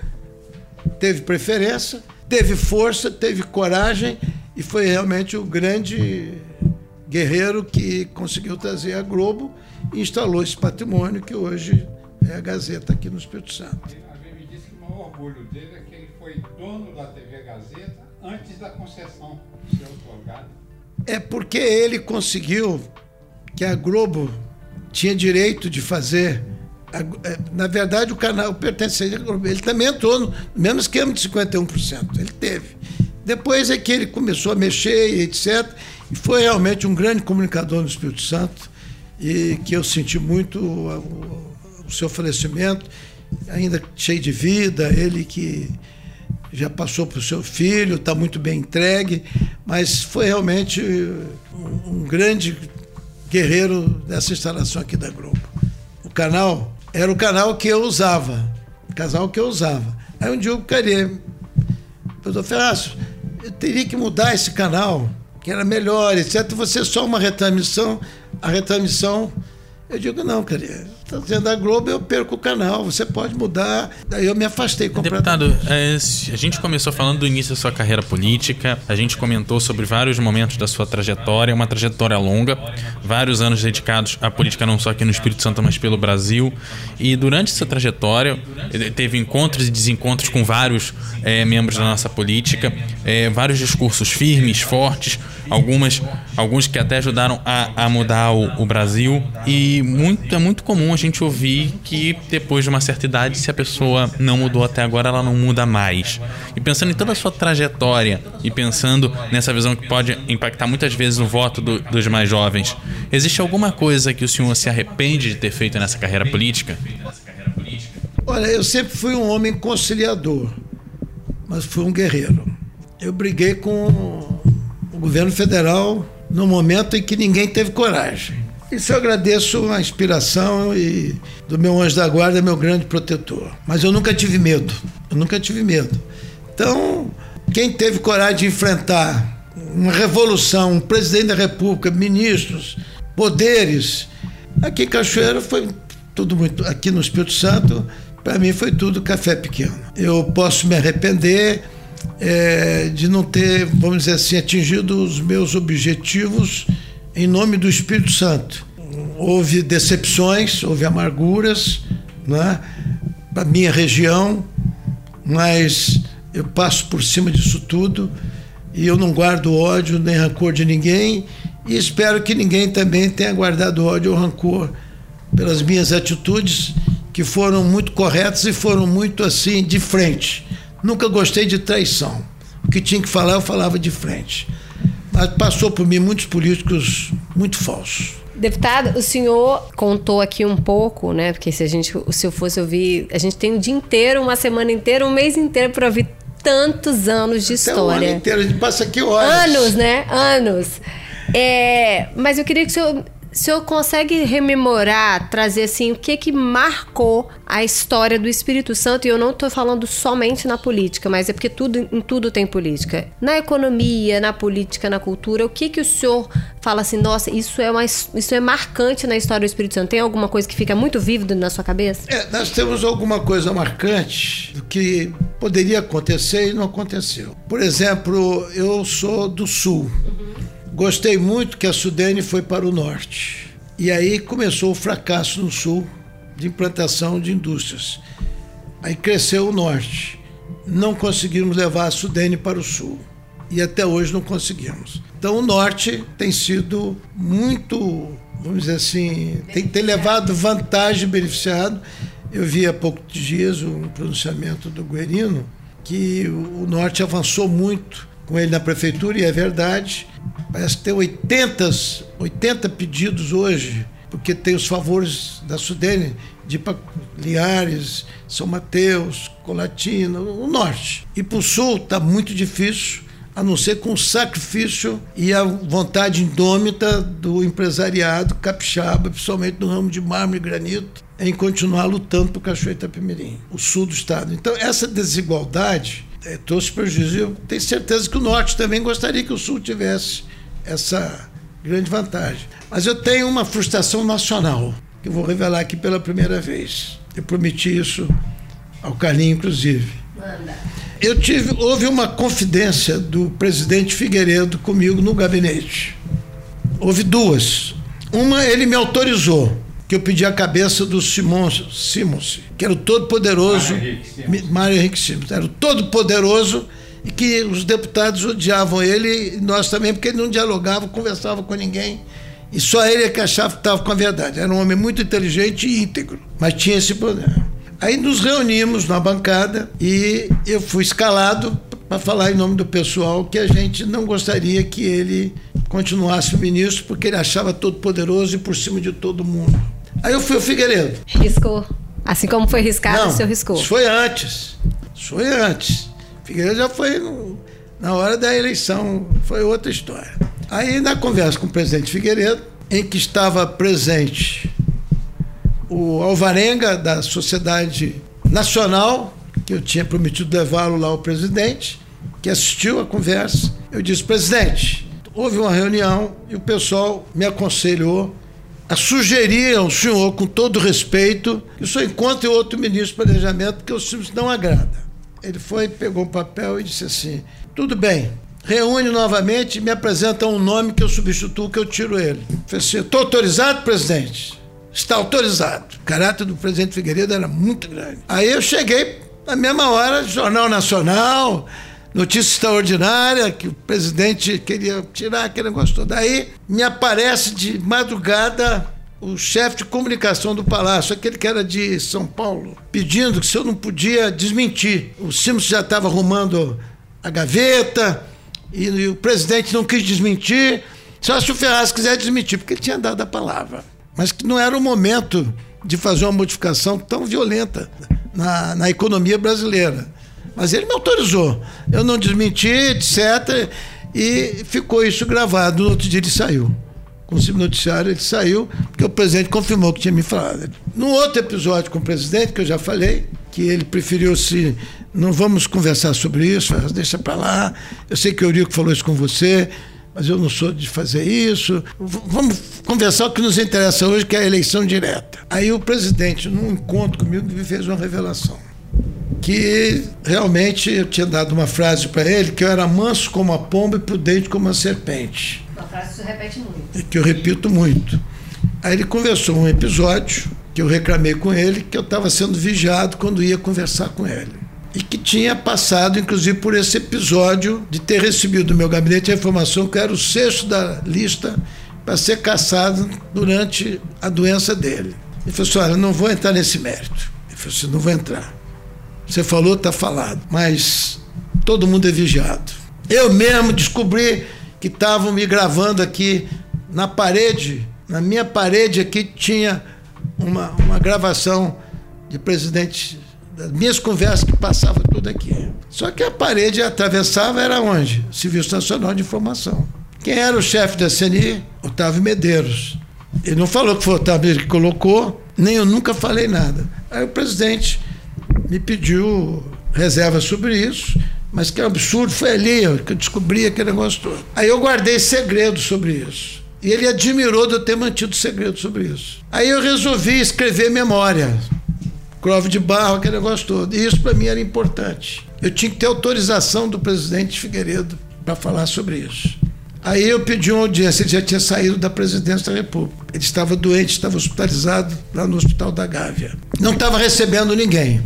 teve preferência, teve força, teve coragem e foi realmente o grande guerreiro que conseguiu trazer a Globo e instalou esse patrimônio que hoje é a Gazeta aqui no Espírito Santo. A me disse que o maior orgulho dele é que ele foi dono da TV Gazeta antes da concessão ser otorgada. É porque ele conseguiu que a Globo tinha direito de fazer é, na verdade, o canal pertencia à Globo. Ele também entrou no mesmo esquema de 51%. Ele teve. Depois é que ele começou a mexer e etc. E foi realmente um grande comunicador no Espírito Santo. E que eu senti muito seu falecimento, ainda cheio de vida. Ele que já passou para o seu filho, está muito bem entregue. Mas foi realmente um, um grande guerreiro dessa instalação aqui da Globo. O canal era o canal que eu usava. casal que eu usava. Aí um dia o Carê, doutor Ferraz, eu teria que mudar esse canal, que era melhor, etc. Você só uma retransmissão, a retransmissão. Eu digo, não, Carê, está dizendo a Globo, eu perco o canal, você pode mudar. Daí eu me afastei completamente. Deputado, é, a gente começou falando do início da sua carreira política, a gente comentou sobre vários momentos da sua trajetória, uma trajetória longa, vários anos dedicados à política não só aqui no Espírito Santo, mas pelo Brasil. E durante essa trajetória, teve encontros e desencontros com vários é, membros da nossa política, é, vários discursos firmes, fortes, algumas, alguns que até ajudaram a, a mudar o, o Brasil. E muito, é muito comum a gente ouvir que depois de uma certa idade, se a pessoa não mudou até agora, ela não muda mais. E pensando em toda a sua trajetória e pensando nessa visão que pode impactar muitas vezes o voto do, dos mais jovens, existe alguma coisa que o senhor se arrepende de ter feito nessa carreira política? Olha, eu sempre fui um homem conciliador, mas fui um guerreiro. Eu briguei com o governo federal no momento em que ninguém teve coragem. Isso eu agradeço a inspiração e do meu anjo da guarda, meu grande protetor. Mas eu nunca tive medo. Eu nunca tive medo. Então, quem teve coragem de enfrentar uma revolução, um presidente da República, ministros, poderes, aqui em Cachoeira foi tudo muito. Aqui no Espírito Santo, para mim foi tudo café pequeno. Eu posso me arrepender é, de não ter, vamos dizer assim, atingido os meus objetivos em nome do Espírito Santo. Houve decepções, houve amarguras, né? para minha região, mas eu passo por cima disso tudo e eu não guardo ódio nem rancor de ninguém e espero que ninguém também tenha guardado ódio ou rancor pelas minhas atitudes que foram muito corretas e foram muito assim de frente. Nunca gostei de traição. O que tinha que falar eu falava de frente. Mas passou por mim muitos políticos muito falsos. Deputado, o senhor contou aqui um pouco, né? Porque se a gente, se eu fosse ouvir, a gente tem o um dia inteiro, uma semana inteira, um mês inteiro para ouvir tantos anos de história. Até um ano inteiro, a gente passa aqui horas. Anos, né? Anos. É, mas eu queria que o senhor o senhor consegue rememorar, trazer assim, o que que marcou a história do Espírito Santo? E eu não estou falando somente na política, mas é porque tudo, em tudo tem política. Na economia, na política, na cultura, o que que o senhor fala assim, nossa, isso é, uma, isso é marcante na história do Espírito Santo? Tem alguma coisa que fica muito vívido na sua cabeça? É, nós temos alguma coisa marcante que poderia acontecer e não aconteceu. Por exemplo, eu sou do Sul. Uhum. Gostei muito que a Sudene foi para o norte. E aí começou o fracasso no sul de implantação de indústrias. Aí cresceu o norte. Não conseguimos levar a Sudene para o sul. E até hoje não conseguimos. Então o norte tem sido muito, vamos dizer assim, tem ter levado vantagem, beneficiado. Eu vi há poucos dias um pronunciamento do Guerino que o norte avançou muito com ele na prefeitura, e é verdade. Parece que tem 80, 80 pedidos hoje, porque tem os favores da Sudene de Liares, São Mateus, Colatina, o norte. E para o sul está muito difícil, a não ser com o sacrifício e a vontade indômita do empresariado capixaba, principalmente no ramo de mármore e granito, em continuar lutando por Cachoeira Itapemirim, o sul do estado. Então, essa desigualdade é, trouxe prejuízo. Eu tenho certeza que o norte também gostaria que o sul tivesse essa grande vantagem. Mas eu tenho uma frustração nacional, que eu vou revelar aqui pela primeira vez. Eu prometi isso ao Carlinho, inclusive. Manda. Eu tive, houve uma confidência do presidente Figueiredo comigo no gabinete. Houve duas. Uma, ele me autorizou que eu pedi a cabeça do Simon Simons, que era o todo-poderoso Mário Henrique Simons, era o todo-poderoso e que os deputados odiavam ele, e nós também, porque ele não dialogava, conversava com ninguém. E só ele é que achava que estava com a verdade. Era um homem muito inteligente e íntegro, mas tinha esse poder. Aí nos reunimos na bancada e eu fui escalado para falar em nome do pessoal que a gente não gostaria que ele continuasse o ministro, porque ele achava todo poderoso e por cima de todo mundo. Aí eu fui ao Figueiredo. Riscou. Assim como foi riscado, não, o senhor riscou. Isso foi antes. Isso foi antes. Figueiredo já foi no, na hora da eleição, foi outra história. Aí, na conversa com o presidente Figueiredo, em que estava presente o Alvarenga, da Sociedade nacional, que eu tinha prometido levá-lo lá ao presidente, que assistiu a conversa. Eu disse, presidente, houve uma reunião e o pessoal me aconselhou a sugerir ao senhor, com todo respeito, que o senhor encontre outro ministro do planejamento, que o senhor não agrada. Ele foi, pegou o papel e disse assim: tudo bem, reúne novamente e me apresenta um nome que eu substituo, que eu tiro ele. Falei assim: estou autorizado, presidente? Está autorizado. O caráter do presidente Figueiredo era muito grande. Aí eu cheguei, na mesma hora, Jornal Nacional, notícia extraordinária, que o presidente queria tirar aquele negócio todo. Aí me aparece de madrugada o chefe de comunicação do Palácio, aquele que era de São Paulo, pedindo que se eu não podia desmentir. O Simons já estava arrumando a gaveta e, e, o presidente não quis desmentir. Só se o Ferraz quiser desmentir, porque ele tinha dado a palavra. Mas que não era o momento de fazer uma modificação tão violenta na, na economia brasileira. Mas ele me autorizou. Eu não desmenti, etc. E ficou isso gravado. No outro dia ele saiu. Com o noticiário ele saiu, porque o presidente confirmou que tinha me falado. No outro episódio com o presidente, que eu já falei, que ele preferiu se. Não vamos conversar sobre isso, deixa para lá. Eu sei que o Eurico falou isso com você, mas eu não sou de fazer isso. V vamos conversar o que nos interessa hoje, que é a eleição direta. Aí o presidente, num encontro comigo, me fez uma revelação que realmente eu tinha dado uma frase para ele que eu era manso como a pomba e prudente como a serpente. Uma frase que você repete muito. Que eu repito muito. Aí ele conversou um episódio que eu reclamei com ele que eu estava sendo vigiado quando ia conversar com ele. E que tinha passado, inclusive, por esse episódio de ter recebido do meu gabinete a informação que eu era o sexto da lista para ser caçado durante a doença dele. Ele falou assim: olha, não vou entrar nesse mérito. Ele falou assim: não vou entrar. Você falou, está falado. Mas todo mundo é vigiado. Eu mesmo descobri que estavam me gravando aqui na parede, na minha parede aqui tinha uma, uma gravação de presidente das minhas conversas que passava tudo aqui. Só que a parede atravessava era onde? Serviço Nacional de Informação. Quem era o chefe da CNI? Otávio Medeiros. Ele não falou que foi o Otávio que colocou, nem eu nunca falei nada. Aí o presidente me pediu reserva sobre isso, mas que absurdo, foi ali que eu descobri aquele negócio todo. Aí eu guardei segredo sobre isso. E ele admirou de eu ter mantido segredo sobre isso. Aí eu resolvi escrever memória. Crove de barro, aquele negócio todo. E isso para mim era importante. Eu tinha que ter autorização do presidente Figueiredo para falar sobre isso. Aí eu pedi uma audiência, ele já tinha saído da presidência da República. Ele estava doente, estava hospitalizado lá no Hospital da Gávea. Não estava recebendo ninguém.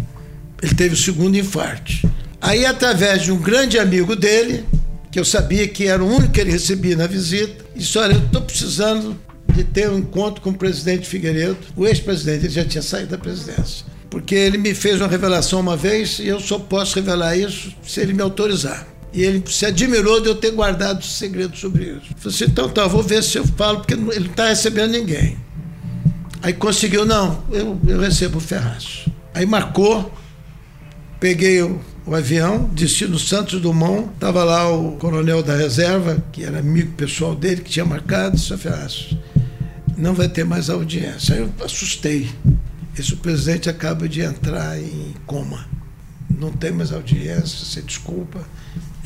Ele teve o segundo infarto. Aí, através de um grande amigo dele, que eu sabia que era o único que ele recebia na visita, disse: Olha, eu estou precisando de ter um encontro com o presidente Figueiredo, o ex-presidente, ele já tinha saído da presidência. Porque ele me fez uma revelação uma vez e eu só posso revelar isso se ele me autorizar. E ele se admirou de eu ter guardado segredo sobre isso. Eu falei assim, então tá, vou ver se eu falo, porque ele não está recebendo ninguém. Aí conseguiu, não, eu, eu recebo o Ferraz. Aí marcou, peguei o, o avião, destino Santos Dumont, estava lá o coronel da reserva, que era amigo pessoal dele, que tinha marcado, disse, Ferraz, não vai ter mais audiência. Aí eu assustei. Esse presidente acaba de entrar em coma. Não tem mais audiência, você desculpa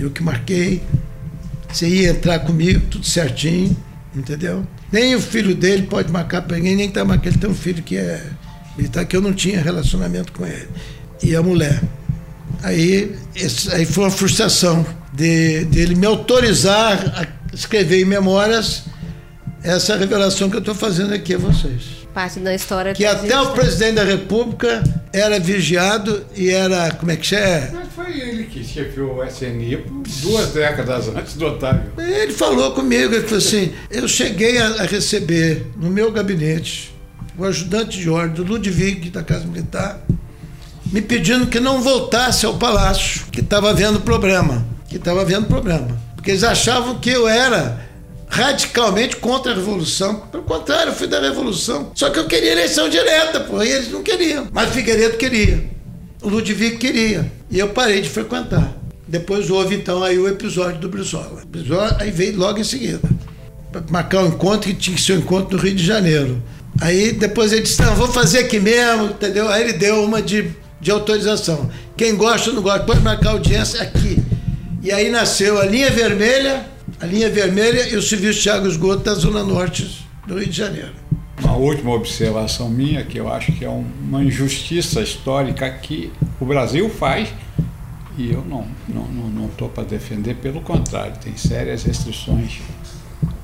eu que marquei. Você ia entrar comigo, tudo certinho, entendeu? Nem o filho dele pode marcar para ninguém, nem tá marcando. Ele tem um filho que é militar, que eu não tinha relacionamento com ele. E a mulher. Aí, esse, aí foi uma frustração de, de ele me autorizar a escrever em memórias essa revelação que eu estou fazendo aqui a vocês parte da história que até o presidente da República era vigiado e era como é que é? Mas foi ele que chefiou o SNI duas décadas antes do Otávio. Ele falou comigo, ele falou assim: eu cheguei a, receber no meu gabinete o ajudante de ordem do Ludwig da Casa Militar me pedindo que não voltasse ao palácio, que estava havendo problema, que estava havendo problema, porque eles achavam que eu era radicalmente contra a Revolução. Pelo contrário, eu fui da Revolução. Só que eu queria eleição direta, pô, e eles não queriam. Mas Figueiredo queria. O Ludwig queria. E eu parei de frequentar. Depois houve, então, aí o episódio do Brizola. Brizola aí veio logo em seguida. Para marcar um encontro que tinha que ser um encontro no Rio de Janeiro. Aí depois ele disse, não, vou fazer aqui mesmo, entendeu? Aí ele deu uma de de autorização. Quem gosta ou não gosta, pode marcar audiência aqui. E aí nasceu a linha vermelha, a linha vermelha e o serviço e esgoto da Zona Norte do Rio de Janeiro. Uma última observação minha, que eu acho que é uma injustiça histórica que o Brasil faz, e eu não estou não, não, não para defender, pelo contrário, tem sérias restrições.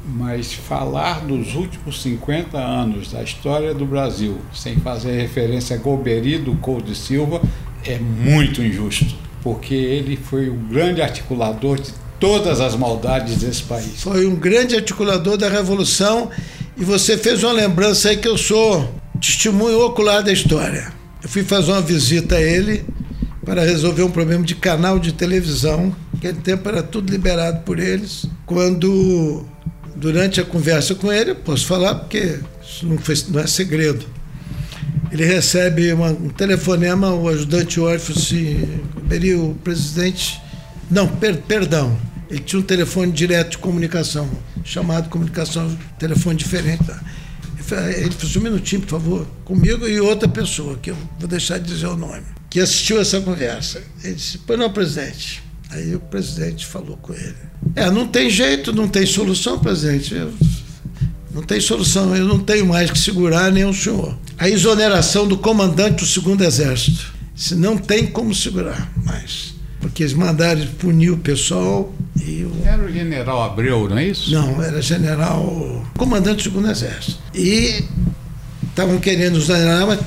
Mas falar dos últimos 50 anos da história do Brasil, sem fazer referência a Golbery do Couto Silva, é muito injusto, porque ele foi o grande articulador de todas as maldades desse país. Foi um grande articulador da Revolução e você fez uma lembrança aí que eu sou testemunho ocular da história. Eu fui fazer uma visita a ele para resolver um problema de canal de televisão. Naquele tempo era tudo liberado por eles. Quando, durante a conversa com ele, eu posso falar porque isso não, foi, não é segredo. Ele recebe uma, um telefonema, o ajudante órfão se. O presidente. Não, per, perdão. Ele tinha um telefone direto de comunicação, chamado comunicação, telefone diferente. Ele falou assim, um minutinho, por favor, comigo e outra pessoa, que eu vou deixar de dizer o nome, que assistiu essa conversa. Ele disse, pois não, presidente. Aí o presidente falou com ele. É, não tem jeito, não tem solução, presidente. Eu, não tem solução, eu não tenho mais que segurar nem o senhor. A exoneração do comandante do segundo exército. Se não tem como segurar mais porque eles mandaram punir o pessoal. E o... Era o general Abreu, não é isso? Não, era general, comandante do segundo exército. E estavam querendo exonerar, mas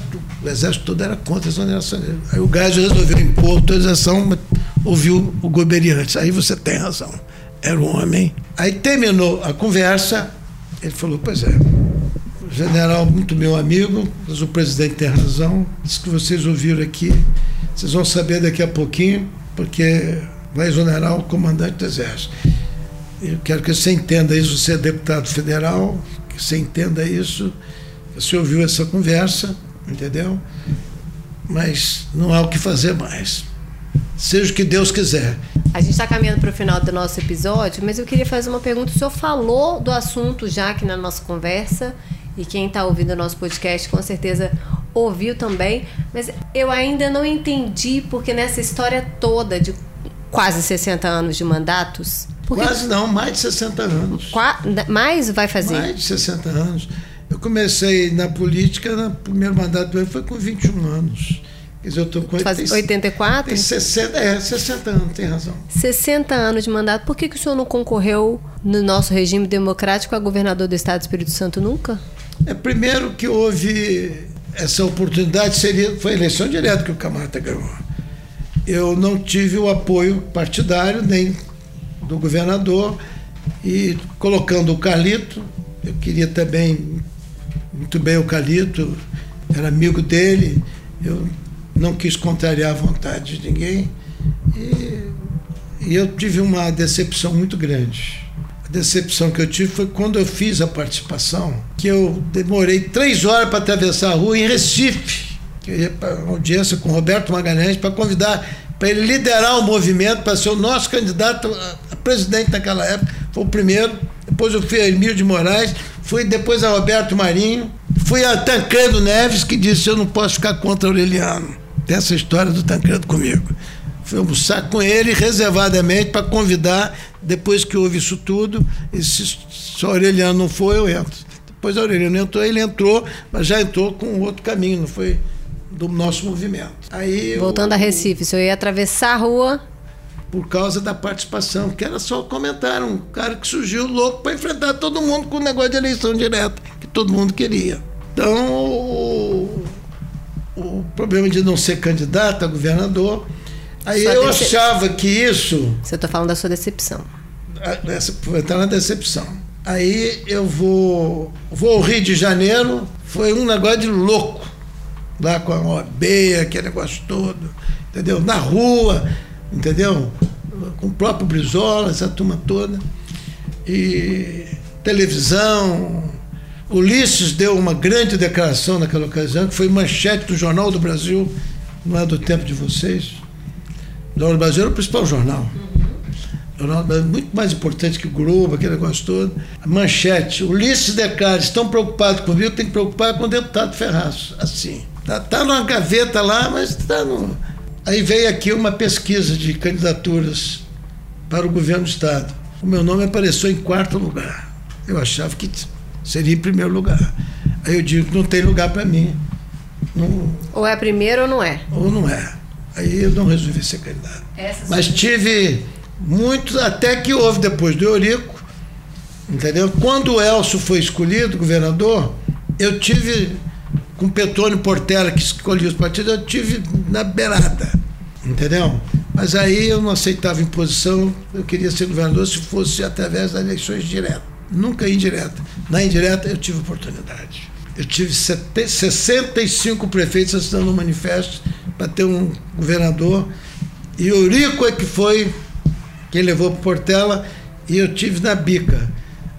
o exército todo era contra a exoneração dele. Aí o Gádio resolveu impor autorização, mas ouviu o Goberi antes. Aí você tem razão. Era o homem. Aí terminou a conversa, ele falou, pois é, general muito meu amigo, mas o presidente tem razão, isso que vocês ouviram aqui, vocês vão saber daqui a pouquinho porque vai exonerar o comandante do Exército. Eu quero que você entenda isso, você é deputado federal, que você entenda isso, você ouviu essa conversa, entendeu? Mas não há o que fazer mais. Seja o que Deus quiser. A gente está caminhando para o final do nosso episódio, mas eu queria fazer uma pergunta. O senhor falou do assunto já aqui na nossa conversa, e quem está ouvindo o nosso podcast com certeza ouviu também, mas eu ainda não entendi porque nessa história toda de quase 60 anos de mandatos. Porque... Quase não, mais de 60 anos. Qua... Mais vai fazer? Mais de 60 anos. Eu comecei na política, no primeiro mandato foi com 21 anos. Quer dizer, eu estou com Faz 84? Tem 60, é, 60 anos, tem razão. 60 anos de mandato. Por que, que o senhor não concorreu no nosso regime democrático a governador do Estado do Espírito Santo nunca? É, primeiro que houve essa oportunidade seria foi a eleição direta que o Camata ganhou. Eu não tive o apoio partidário nem do governador e colocando o Carlito, eu queria também muito bem o Carlito, era amigo dele, eu não quis contrariar a vontade de ninguém e, e eu tive uma decepção muito grande decepção que eu tive foi quando eu fiz a participação, que eu demorei três horas para atravessar a rua em Recife, que eu ia para uma audiência com Roberto Magalhães para convidar para ele liderar o movimento para ser o nosso candidato a presidente naquela época. Foi o primeiro. Depois eu fui a Emílio de Moraes, fui depois a Roberto Marinho, fui a Tancredo Neves, que disse: Eu não posso ficar contra Aureliano. Tem essa história do Tancredo comigo. Fui almoçar com ele reservadamente para convidar, depois que houve isso tudo, e se, o Aureliano não foi, eu entro. Depois a Aureliano entrou, ele entrou, mas já entrou com outro caminho, não foi do nosso movimento. Aí Voltando eu, a Recife, o senhor ia atravessar a rua por causa da participação, que era só comentar, um cara que surgiu louco para enfrentar todo mundo com o negócio de eleição direta, que todo mundo queria. Então, o, o problema de não ser candidato a governador Aí eu decep... achava que isso. Você está falando da sua decepção. Essa, entrar na decepção. Aí eu vou, vou ao Rio de Janeiro, foi um negócio de louco. Lá com a OAB, aquele negócio todo, entendeu? Na rua, entendeu? Com o próprio Brizola, essa turma toda. E televisão. Ulisses deu uma grande declaração naquela ocasião, que foi manchete do Jornal do Brasil, não é do tempo de vocês o Jornal do Brasil era o principal jornal. Jornal muito mais importante que o Globo, aquele negócio todo. A manchete. Ulisses declara: estão preocupados comigo, tem que preocupar com o deputado Ferraz. Assim. Tá, tá numa gaveta lá, mas tá no. Aí veio aqui uma pesquisa de candidaturas para o governo do Estado. O meu nome apareceu em quarto lugar. Eu achava que seria em primeiro lugar. Aí eu digo que não tem lugar para mim. Não, Ou é primeiro ou não é? ou não é. Aí eu não resolvi ser candidato. Mas tive muitos, até que houve depois do Eurico, entendeu? Quando o Elcio foi escolhido governador, eu tive, com Petrônio Portela, que escolhia os partidos, eu tive na beirada, entendeu? Mas aí eu não aceitava imposição, eu queria ser governador se fosse através das eleições diretas. Nunca indireta. Na indireta eu tive oportunidade. Eu tive sete- 65 prefeitos assinando um manifesto para ter um governador. E o Eurico é que foi quem levou para Portela e eu tive na bica.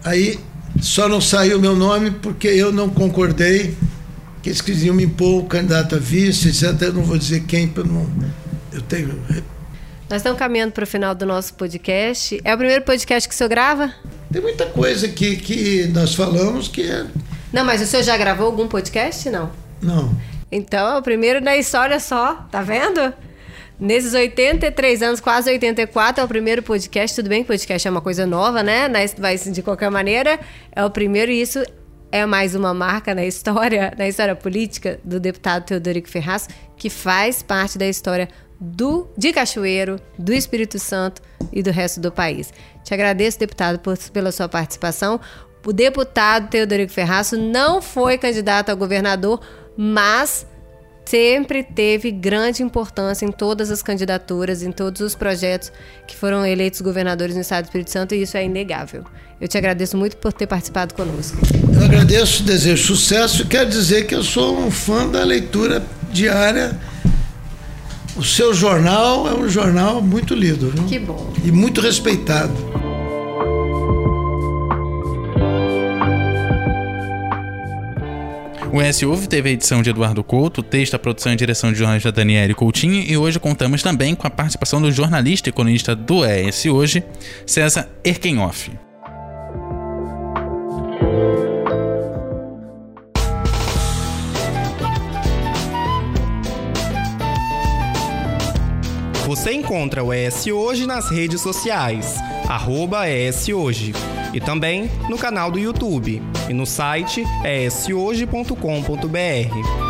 Aí só não saiu meu nome porque eu não concordei que eles queriam me impor o candidato a vice, etc. Eu não vou dizer quem, para não. Eu tenho. Nós estamos caminhando para o final do nosso podcast. É o primeiro podcast que o senhor grava? Tem muita coisa que, que nós falamos que é. Não, mas o senhor já gravou algum podcast? Não. Não. Então é o primeiro da história só, tá vendo? Nesses 83 anos, quase 84, é o primeiro podcast. Tudo bem que podcast é uma coisa nova, né? Mas mas, de qualquer maneira, é o primeiro e isso é mais uma marca na história, na história política do deputado Teodorico Ferraz, que faz parte da história do de Cachoeiro, do Espírito Santo e do resto do país. Te agradeço, deputado, por- pela sua participação. O deputado Teodorico Ferraço não foi candidato a governador, mas sempre teve grande importância em todas as candidaturas, em todos os projetos que foram eleitos governadores no Estado do Espírito Santo, e isso é inegável. Eu te agradeço muito por ter participado conosco. Eu agradeço, desejo sucesso e quero dizer que eu sou um fã da leitura diária. O seu jornal é um jornal muito lido, viu? Que bom. E muito respeitado. O S Ouve teve a edição de Eduardo Couto, texto, a produção e direção de jornalista Daniele Coutinho e hoje contamos também com a participação do jornalista e colunista do ES Hoje, César Erkenhoff. Você encontra o ES Hoje nas redes sociais, arroba ES Hoje, e também no canal do YouTube e no site eshoje.com.br.